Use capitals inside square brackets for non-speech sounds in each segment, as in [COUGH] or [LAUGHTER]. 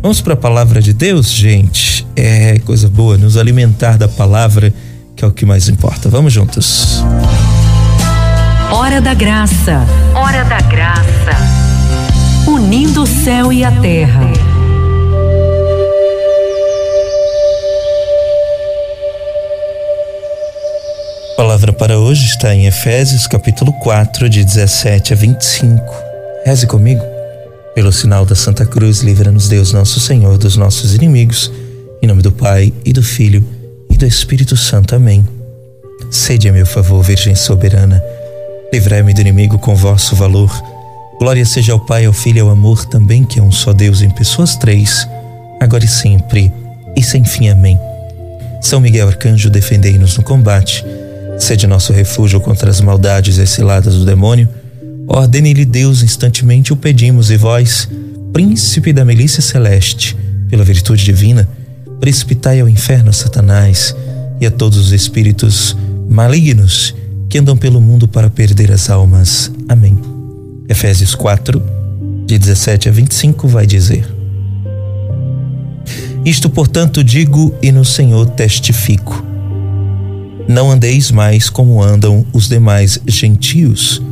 Vamos para a palavra de Deus, gente? É coisa boa, nos alimentar da palavra, que é o que mais importa. Vamos juntos. Hora da graça. Hora da graça. Unindo o céu e a terra. A palavra para hoje está em Efésios capítulo 4, de 17 a 25. Reze comigo. Pelo sinal da Santa Cruz, livra-nos Deus nosso Senhor dos nossos inimigos. Em nome do Pai e do Filho e do Espírito Santo. Amém. Sede a meu favor, Virgem soberana. Livrai-me do inimigo com vosso valor. Glória seja ao Pai, ao Filho e ao amor, também que é um só Deus em pessoas três, agora e sempre, e sem fim. Amém. São Miguel Arcanjo, defendei-nos no combate. Sede nosso refúgio contra as maldades exiladas do demônio Ordene-lhe Deus instantemente o pedimos, e vós, príncipe da milícia celeste, pela virtude divina, precipitai ao inferno Satanás e a todos os espíritos malignos que andam pelo mundo para perder as almas. Amém. Efésios 4, de 17 a 25, vai dizer: Isto, portanto, digo e no Senhor testifico. Não andeis mais como andam os demais gentios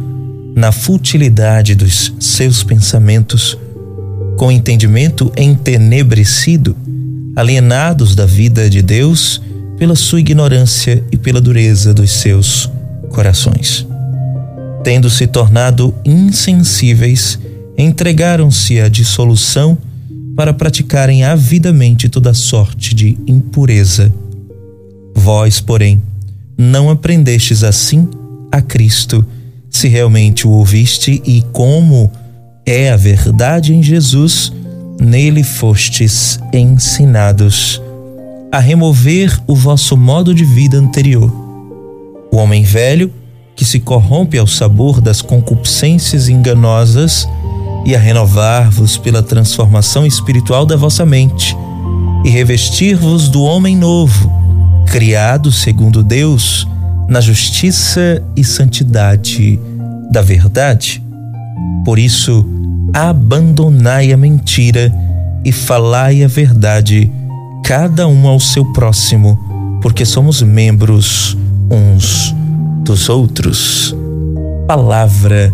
na futilidade dos seus pensamentos, com entendimento entenebrecido, alienados da vida de Deus pela sua ignorância e pela dureza dos seus corações. Tendo se tornado insensíveis, entregaram-se à dissolução para praticarem avidamente toda sorte de impureza. Vós, porém, não aprendestes assim a Cristo se realmente o ouviste e como é a verdade em Jesus, nele fostes ensinados a remover o vosso modo de vida anterior. O homem velho, que se corrompe ao sabor das concupiscências enganosas, e a renovar-vos pela transformação espiritual da vossa mente, e revestir-vos do homem novo, criado segundo Deus, na justiça e santidade da verdade. Por isso, abandonai a mentira e falai a verdade, cada um ao seu próximo, porque somos membros uns dos outros. Palavra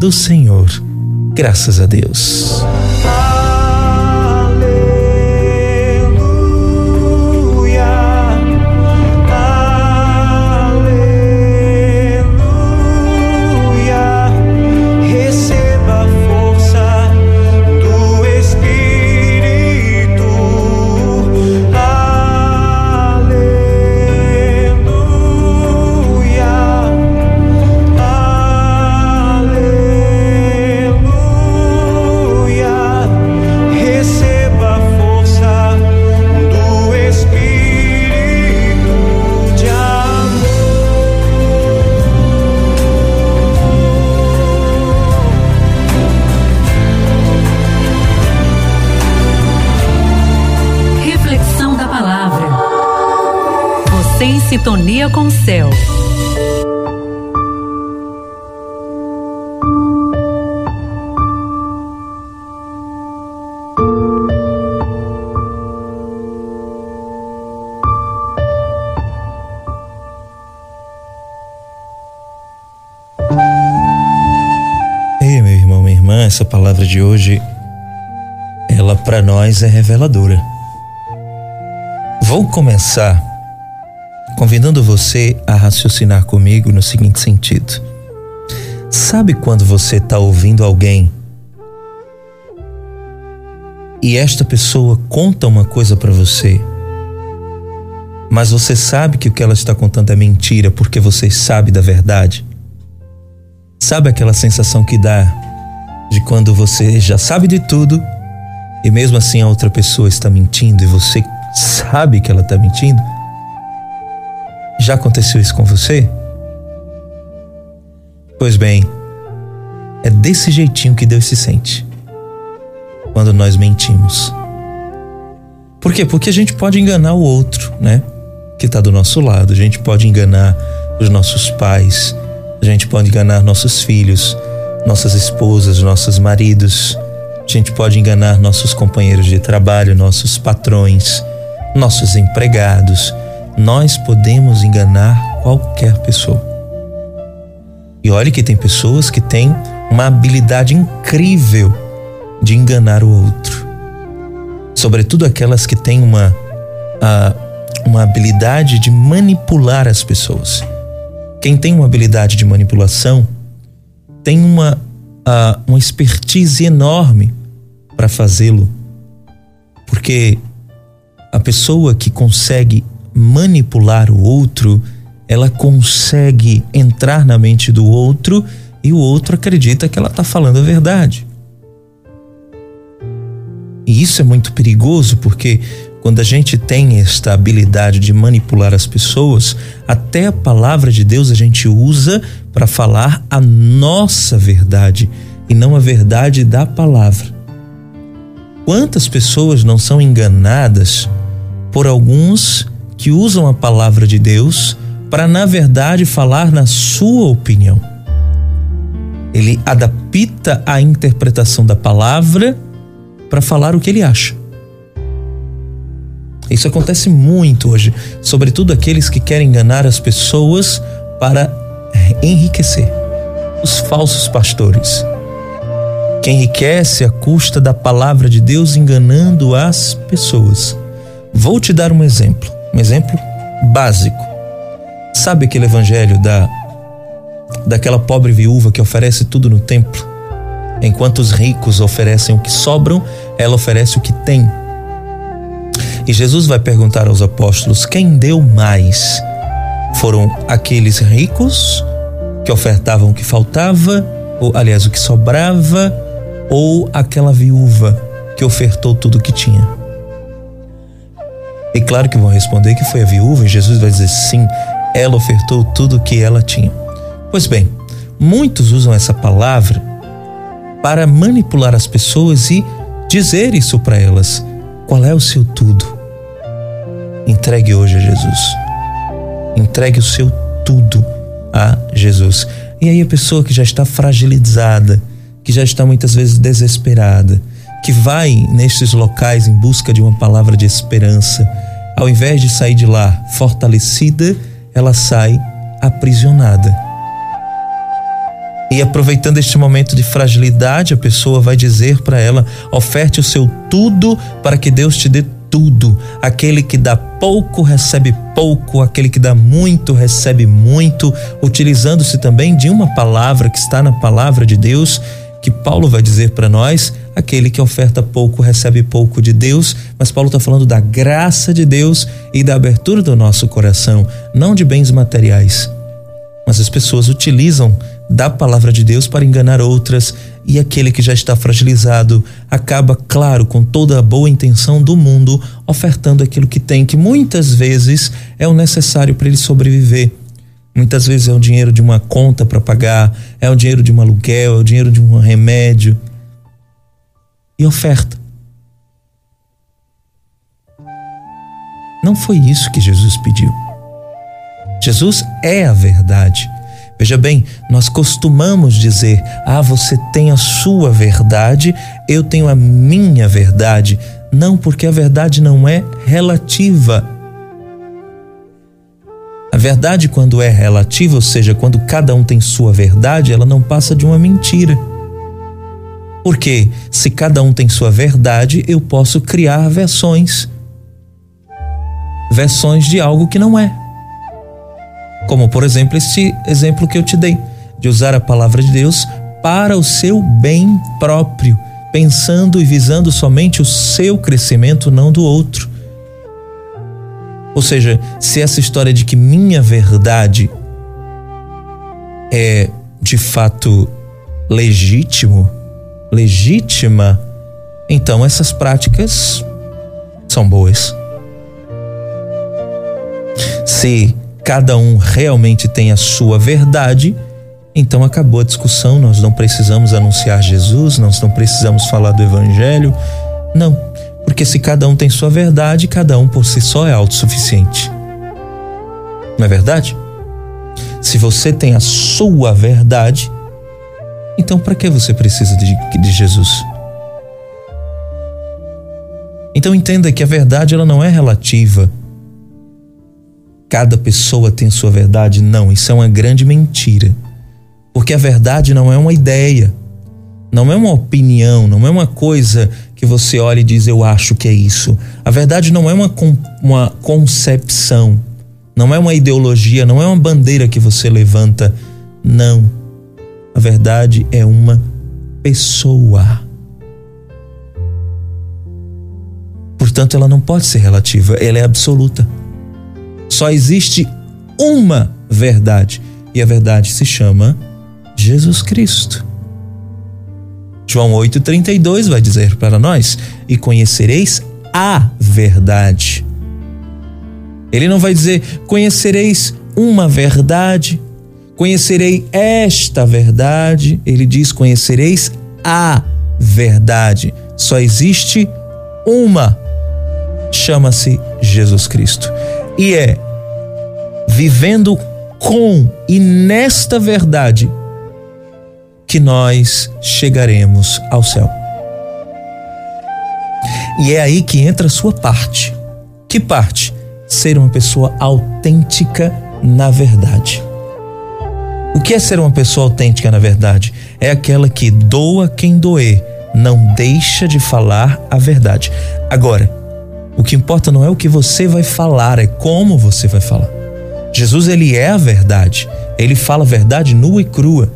do Senhor. Graças a Deus. Sintonia com o céu. Ei, meu irmão, minha irmã, essa palavra de hoje, ela para nós é reveladora. Vou começar convidando você a raciocinar comigo no seguinte sentido. Sabe quando você está ouvindo alguém e esta pessoa conta uma coisa para você, mas você sabe que o que ela está contando é mentira porque você sabe da verdade? Sabe aquela sensação que dá de quando você já sabe de tudo e mesmo assim a outra pessoa está mentindo e você sabe que ela está mentindo? Já aconteceu isso com você? Pois bem, é desse jeitinho que Deus se sente quando nós mentimos. Por quê? Porque a gente pode enganar o outro, né? Que está do nosso lado. A gente pode enganar os nossos pais, a gente pode enganar nossos filhos, nossas esposas, nossos maridos. A gente pode enganar nossos companheiros de trabalho, nossos patrões, nossos empregados. Nós podemos enganar qualquer pessoa. E olhe que tem pessoas que têm uma habilidade incrível de enganar o outro. Sobretudo aquelas que têm uma, uma habilidade de manipular as pessoas. Quem tem uma habilidade de manipulação tem uma, uma expertise enorme para fazê-lo. Porque a pessoa que consegue manipular o outro, ela consegue entrar na mente do outro e o outro acredita que ela está falando a verdade. E isso é muito perigoso porque quando a gente tem esta habilidade de manipular as pessoas, até a palavra de Deus a gente usa para falar a nossa verdade e não a verdade da palavra. Quantas pessoas não são enganadas por alguns que usam a palavra de Deus para, na verdade, falar na sua opinião? Ele adapta a interpretação da palavra para falar o que ele acha. Isso acontece muito hoje, sobretudo aqueles que querem enganar as pessoas para enriquecer. Os falsos pastores que enriquece à custa da palavra de Deus enganando as pessoas. Vou te dar um exemplo, um exemplo básico. Sabe aquele evangelho da daquela pobre viúva que oferece tudo no templo? Enquanto os ricos oferecem o que sobram, ela oferece o que tem. E Jesus vai perguntar aos apóstolos: quem deu mais? Foram aqueles ricos que ofertavam o que faltava, ou aliás, o que sobrava, ou aquela viúva que ofertou tudo o que tinha? E claro que vão responder que foi a viúva, e Jesus vai dizer sim, ela ofertou tudo o que ela tinha. Pois bem, muitos usam essa palavra para manipular as pessoas e dizer isso para elas. Qual é o seu tudo? Entregue hoje a Jesus. Entregue o seu tudo a Jesus. E aí a pessoa que já está fragilizada, que já está muitas vezes desesperada, que vai nestes locais em busca de uma palavra de esperança, ao invés de sair de lá fortalecida, ela sai aprisionada. E aproveitando este momento de fragilidade, a pessoa vai dizer para ela: oferte o seu tudo para que Deus te dê tudo. Aquele que dá pouco recebe pouco, aquele que dá muito recebe muito, utilizando-se também de uma palavra que está na palavra de Deus, que Paulo vai dizer para nós: aquele que oferta pouco recebe pouco de Deus, mas Paulo está falando da graça de Deus e da abertura do nosso coração, não de bens materiais. Mas as pessoas utilizam da palavra de Deus para enganar outras, e aquele que já está fragilizado acaba, claro, com toda a boa intenção do mundo, ofertando aquilo que tem, que muitas vezes é o necessário para ele sobreviver. Muitas vezes é o dinheiro de uma conta para pagar, é o dinheiro de um aluguel, é o dinheiro de um remédio. E oferta. Não foi isso que Jesus pediu. Jesus é a verdade. Veja bem, nós costumamos dizer: ah, você tem a sua verdade, eu tenho a minha verdade. Não, porque a verdade não é relativa. A verdade, quando é relativa, ou seja, quando cada um tem sua verdade, ela não passa de uma mentira. Porque se cada um tem sua verdade, eu posso criar versões. Versões de algo que não é. Como, por exemplo, este exemplo que eu te dei, de usar a palavra de Deus para o seu bem próprio, pensando e visando somente o seu crescimento, não do outro. Ou seja, se essa história de que minha verdade é de fato legítimo, legítima, então essas práticas são boas. Se cada um realmente tem a sua verdade, então acabou a discussão, nós não precisamos anunciar Jesus, nós não precisamos falar do evangelho. Não, porque se cada um tem sua verdade, cada um por si só é autossuficiente. Não é verdade? Se você tem a sua verdade, então para que você precisa de, de Jesus? Então entenda que a verdade ela não é relativa. Cada pessoa tem sua verdade. Não, isso é uma grande mentira. Porque a verdade não é uma ideia, não é uma opinião, não é uma coisa que você olha e diz eu acho que é isso. A verdade não é uma, uma concepção, não é uma ideologia, não é uma bandeira que você levanta. Não. A verdade é uma pessoa. Portanto, ela não pode ser relativa, ela é absoluta. Só existe uma verdade e a verdade se chama Jesus Cristo. João 8,32 vai dizer para nós: E conhecereis a verdade. Ele não vai dizer: Conhecereis uma verdade, conhecerei esta verdade. Ele diz: Conhecereis a verdade. Só existe uma. Chama-se Jesus Cristo. E é vivendo com e nesta verdade que nós chegaremos ao céu. E é aí que entra a sua parte. Que parte? Ser uma pessoa autêntica na verdade. O que é ser uma pessoa autêntica na verdade? É aquela que doa quem doer, não deixa de falar a verdade. Agora, o que importa não é o que você vai falar, é como você vai falar. Jesus, ele é a verdade. Ele fala a verdade nua e crua.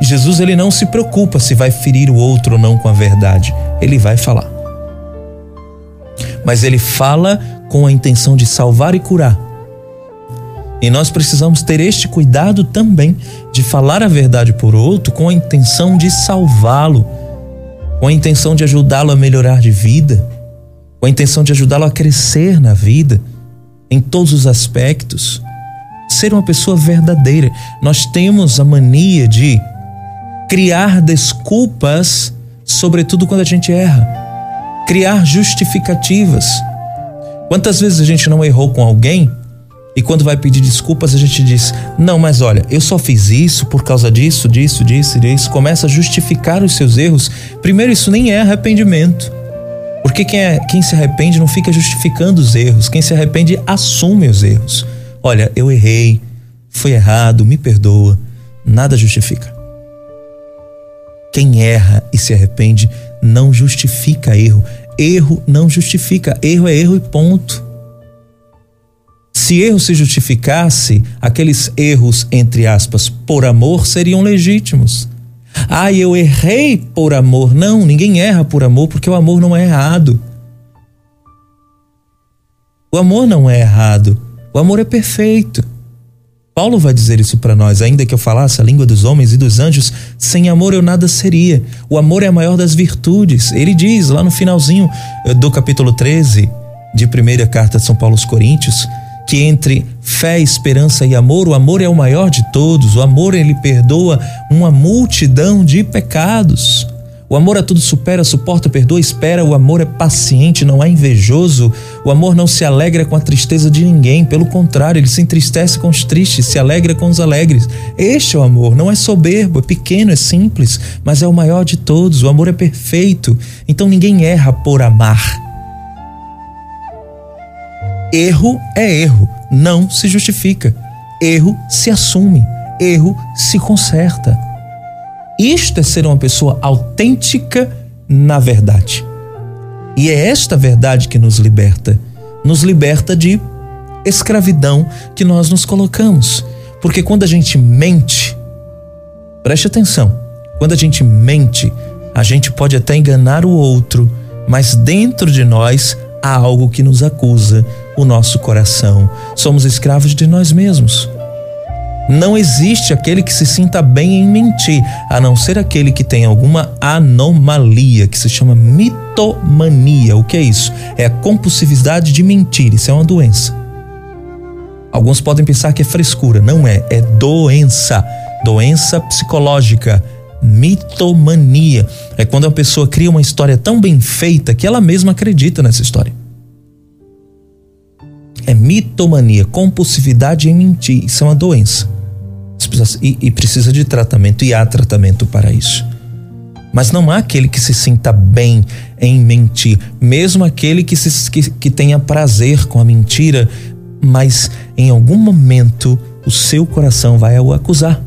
Jesus ele não se preocupa se vai ferir o outro ou não com a verdade. Ele vai falar. Mas ele fala com a intenção de salvar e curar. E nós precisamos ter este cuidado também de falar a verdade por outro com a intenção de salvá-lo, com a intenção de ajudá-lo a melhorar de vida, com a intenção de ajudá-lo a crescer na vida, em todos os aspectos. Ser uma pessoa verdadeira. Nós temos a mania de criar desculpas, sobretudo quando a gente erra, criar justificativas. Quantas vezes a gente não errou com alguém e quando vai pedir desculpas a gente diz: Não, mas olha, eu só fiz isso por causa disso, disso, disso, disso. Começa a justificar os seus erros. Primeiro, isso nem é arrependimento. Porque quem, é, quem se arrepende não fica justificando os erros. Quem se arrepende assume os erros. Olha, eu errei, foi errado, me perdoa. Nada justifica. Quem erra e se arrepende não justifica erro. Erro não justifica. Erro é erro e ponto. Se erro se justificasse, aqueles erros, entre aspas, por amor, seriam legítimos. Ah, eu errei por amor. Não, ninguém erra por amor, porque o amor não é errado. O amor não é errado. O amor é perfeito. Paulo vai dizer isso para nós, ainda que eu falasse a língua dos homens e dos anjos, sem amor eu nada seria. O amor é a maior das virtudes. Ele diz lá no finalzinho eh, do capítulo 13 de primeira carta de São Paulo aos Coríntios, que entre fé, esperança e amor, o amor é o maior de todos. O amor ele perdoa uma multidão de pecados. O amor a tudo supera, suporta, perdoa, espera. O amor é paciente, não é invejoso. O amor não se alegra com a tristeza de ninguém. Pelo contrário, ele se entristece com os tristes, se alegra com os alegres. Este é o amor. Não é soberbo, é pequeno, é simples, mas é o maior de todos. O amor é perfeito. Então ninguém erra por amar. Erro é erro, não se justifica. Erro se assume, erro se conserta. Isto é ser uma pessoa autêntica na verdade. E é esta verdade que nos liberta. Nos liberta de escravidão que nós nos colocamos. Porque quando a gente mente, preste atenção, quando a gente mente, a gente pode até enganar o outro, mas dentro de nós há algo que nos acusa, o nosso coração. Somos escravos de nós mesmos. Não existe aquele que se sinta bem em mentir, a não ser aquele que tem alguma anomalia, que se chama mitomania. O que é isso? É a compulsividade de mentir. Isso é uma doença. Alguns podem pensar que é frescura. Não é. É doença. Doença psicológica. Mitomania. É quando a pessoa cria uma história tão bem feita que ela mesma acredita nessa história. É mitomania, compulsividade em mentir. Isso é uma doença. E, e precisa de tratamento, e há tratamento para isso. Mas não há aquele que se sinta bem em mentir, mesmo aquele que, se, que, que tenha prazer com a mentira, mas em algum momento o seu coração vai o acusar.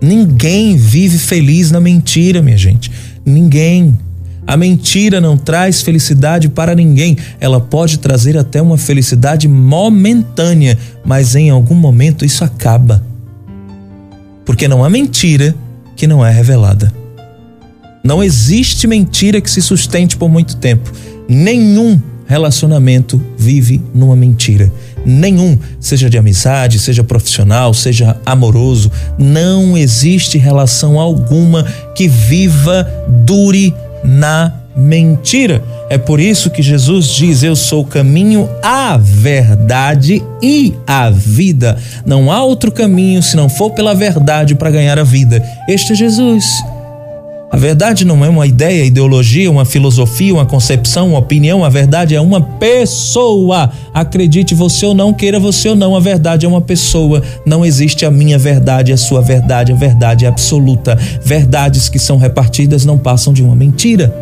Ninguém vive feliz na mentira, minha gente. Ninguém. A mentira não traz felicidade para ninguém. Ela pode trazer até uma felicidade momentânea, mas em algum momento isso acaba. Porque não há mentira que não é revelada. Não existe mentira que se sustente por muito tempo. Nenhum relacionamento vive numa mentira. Nenhum, seja de amizade, seja profissional, seja amoroso, não existe relação alguma que viva, dure na mentira. É por isso que Jesus diz: Eu sou o caminho, a verdade e a vida. Não há outro caminho se não for pela verdade para ganhar a vida. Este é Jesus. A verdade não é uma ideia, ideologia, uma filosofia, uma concepção, uma opinião. A verdade é uma pessoa. Acredite você ou não, queira você ou não, a verdade é uma pessoa. Não existe a minha verdade, a sua verdade. A verdade é absoluta. Verdades que são repartidas não passam de uma mentira.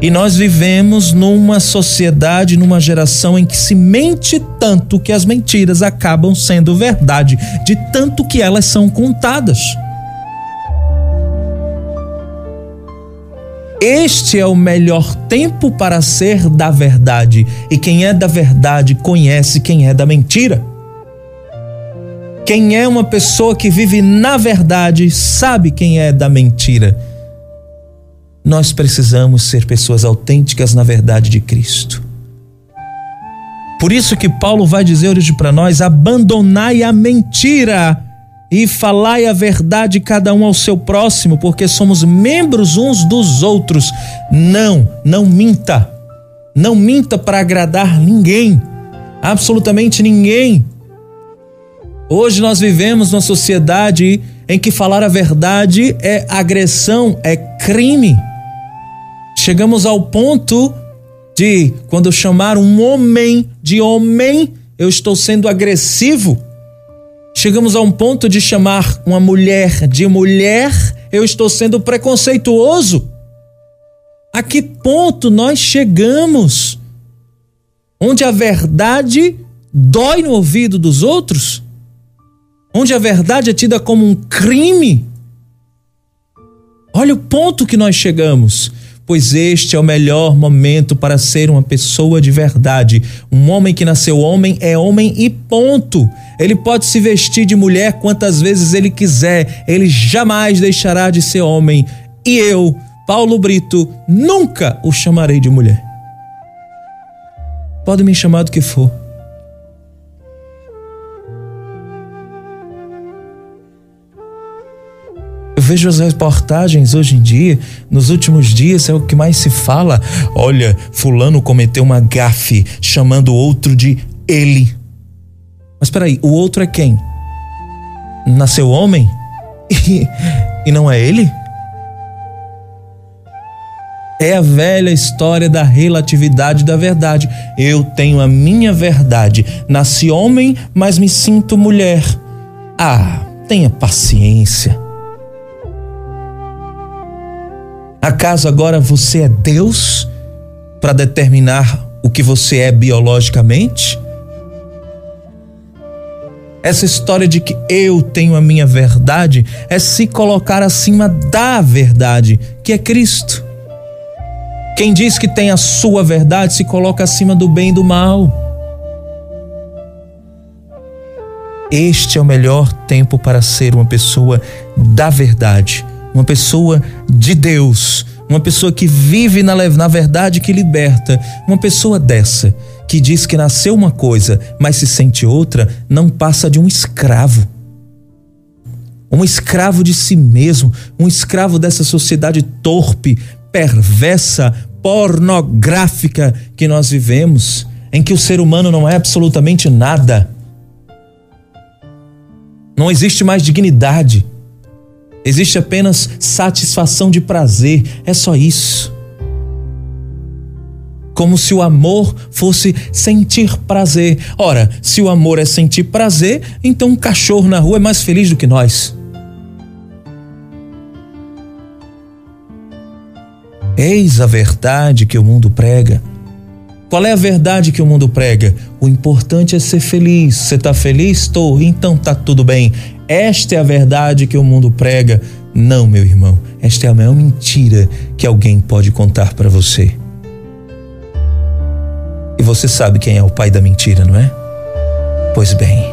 E nós vivemos numa sociedade, numa geração em que se mente tanto que as mentiras acabam sendo verdade, de tanto que elas são contadas. Este é o melhor tempo para ser da verdade, e quem é da verdade conhece quem é da mentira. Quem é uma pessoa que vive na verdade sabe quem é da mentira. Nós precisamos ser pessoas autênticas na verdade de Cristo. Por isso que Paulo vai dizer hoje para nós: abandonai a mentira e falai a verdade cada um ao seu próximo, porque somos membros uns dos outros. Não, não minta. Não minta para agradar ninguém, absolutamente ninguém. Hoje nós vivemos numa sociedade em que falar a verdade é agressão, é crime. Chegamos ao ponto de, quando chamar um homem de homem, eu estou sendo agressivo Chegamos a um ponto de chamar uma mulher de mulher, eu estou sendo preconceituoso. A que ponto nós chegamos? Onde a verdade dói no ouvido dos outros? Onde a verdade é tida como um crime? Olha o ponto que nós chegamos pois este é o melhor momento para ser uma pessoa de verdade. Um homem que nasceu homem é homem e ponto. Ele pode se vestir de mulher quantas vezes ele quiser, ele jamais deixará de ser homem. E eu, Paulo Brito, nunca o chamarei de mulher. Pode me chamar do que for. Eu vejo as reportagens hoje em dia, nos últimos dias é o que mais se fala. Olha, fulano cometeu uma gafe chamando o outro de ele. Mas peraí, o outro é quem? Nasceu homem? [LAUGHS] E, e não é ele? É a velha história da relatividade da verdade. Eu tenho a minha verdade. Nasci homem, mas me sinto mulher. Ah, tenha paciência. Acaso agora você é Deus para determinar o que você é biologicamente? Essa história de que eu tenho a minha verdade é se colocar acima da verdade, que é Cristo. Quem diz que tem a sua verdade se coloca acima do bem e do mal. Este é o melhor tempo para ser uma pessoa da verdade uma pessoa de Deus, uma pessoa que vive na, na verdade que liberta, uma pessoa dessa que diz que nasceu uma coisa, mas se sente outra, não passa de um escravo. Um escravo de si mesmo, um escravo dessa sociedade torpe, perversa, pornográfica que nós vivemos, em que o ser humano não é absolutamente nada. Não existe mais dignidade. Existe apenas satisfação de prazer, é só isso. Como se o amor fosse sentir prazer. Ora, se o amor é sentir prazer, então um cachorro na rua é mais feliz do que nós. Eis a verdade que o mundo prega. Qual é a verdade que o mundo prega? O importante é ser feliz. Você está feliz? Estou. Então tá tudo bem. Esta é a verdade que o mundo prega. Não, meu irmão. Esta é a maior mentira que alguém pode contar para você. E você sabe quem é o pai da mentira, não é? Pois bem,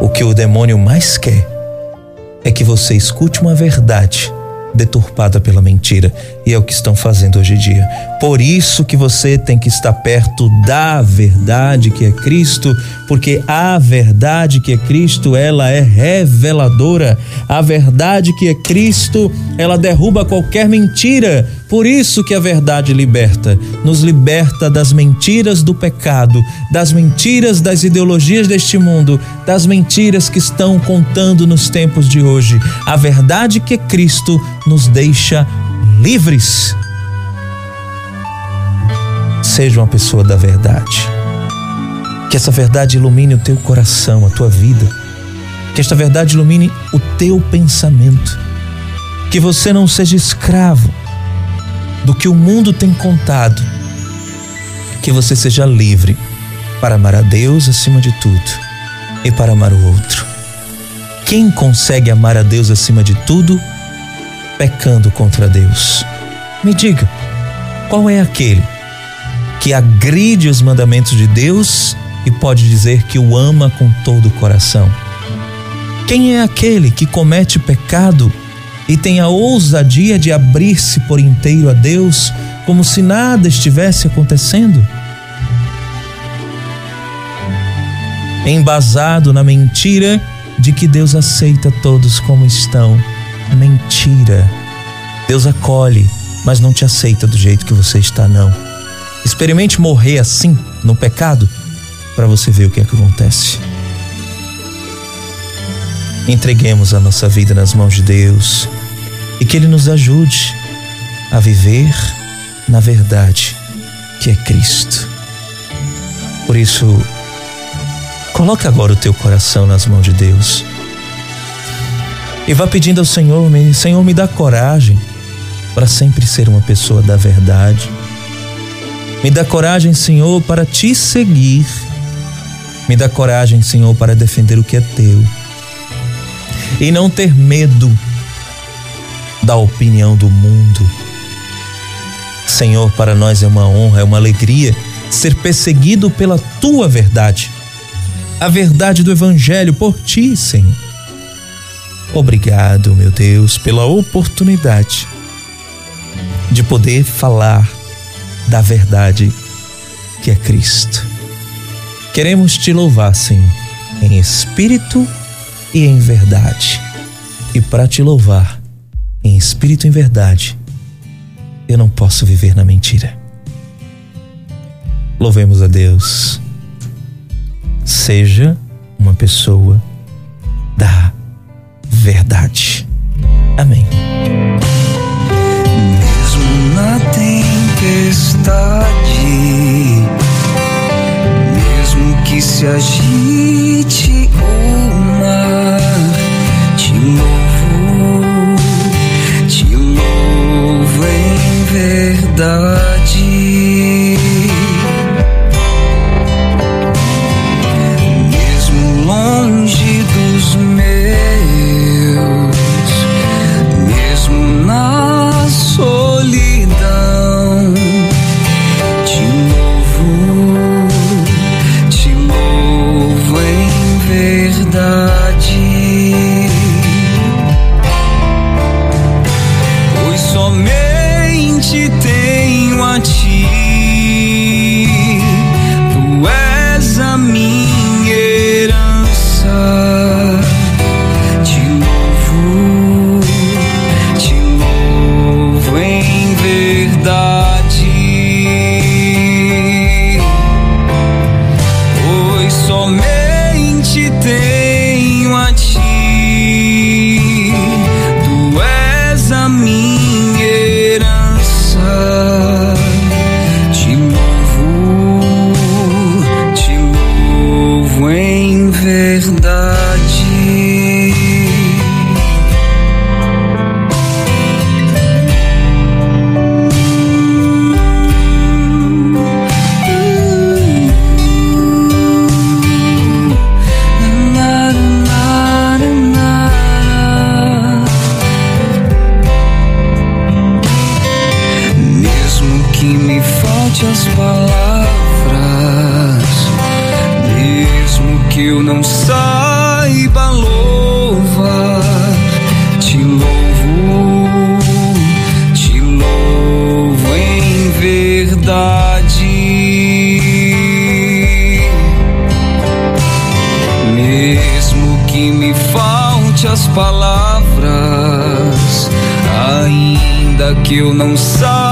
o que o demônio mais quer é que você escute uma verdade deturpada pela mentira. E é o que estão fazendo hoje em dia. Por isso que você tem que estar perto da verdade que é Cristo, porque a verdade que é Cristo, ela é reveladora. A verdade que é Cristo, ela derruba qualquer mentira. Por isso que a verdade liberta, nos liberta das mentiras do pecado, das mentiras das ideologias deste mundo, das mentiras que estão contando nos tempos de hoje. A verdade que é Cristo nos deixa livres. Seja uma pessoa da verdade. Que essa verdade ilumine o teu coração, a tua vida. Que esta verdade ilumine o teu pensamento. Que você não seja escravo do que o mundo tem contado. Que você seja livre para amar a Deus acima de tudo e para amar o outro. Quem consegue amar a Deus acima de tudo pecando contra Deus? Me diga, qual é aquele que agride os mandamentos de Deus e pode dizer que o ama com todo o coração? Quem é aquele que comete pecado e tem a ousadia de abrir-se por inteiro a Deus como se nada estivesse acontecendo? Embasado na mentira de que Deus aceita todos como estão mentira. Deus acolhe, mas não te aceita do jeito que você está, não. Experimente morrer assim, no pecado, para você ver o que é que acontece. Entreguemos a nossa vida nas mãos de Deus e que Ele nos ajude a viver na verdade que é Cristo. Por isso, coloque agora o teu coração nas mãos de Deus e vá pedindo ao Senhor, Senhor, me dá coragem para sempre ser uma pessoa da verdade. Me dá coragem, Senhor, para te seguir. Me dá coragem, Senhor, para defender o que é teu. E não ter medo da opinião do mundo. Senhor, para nós é uma honra, é uma alegria ser perseguido pela tua verdade. A verdade do Evangelho por ti, Senhor. Obrigado, meu Deus, pela oportunidade de poder falar da verdade que é Cristo. Queremos te louvar, Senhor, em espírito e em verdade. E para te louvar em espírito e em verdade, eu não posso viver na mentira. Louvemos a Deus. Seja uma pessoa da verdade. Amém. Mesmo na tempestade, mesmo que se agite o mar, te louvo, te louvo em verdade. Falte as palavras, mesmo que eu não saiba louvar, te louvo, te louvo em verdade. Mesmo que me falte as palavras, ainda que eu não saiba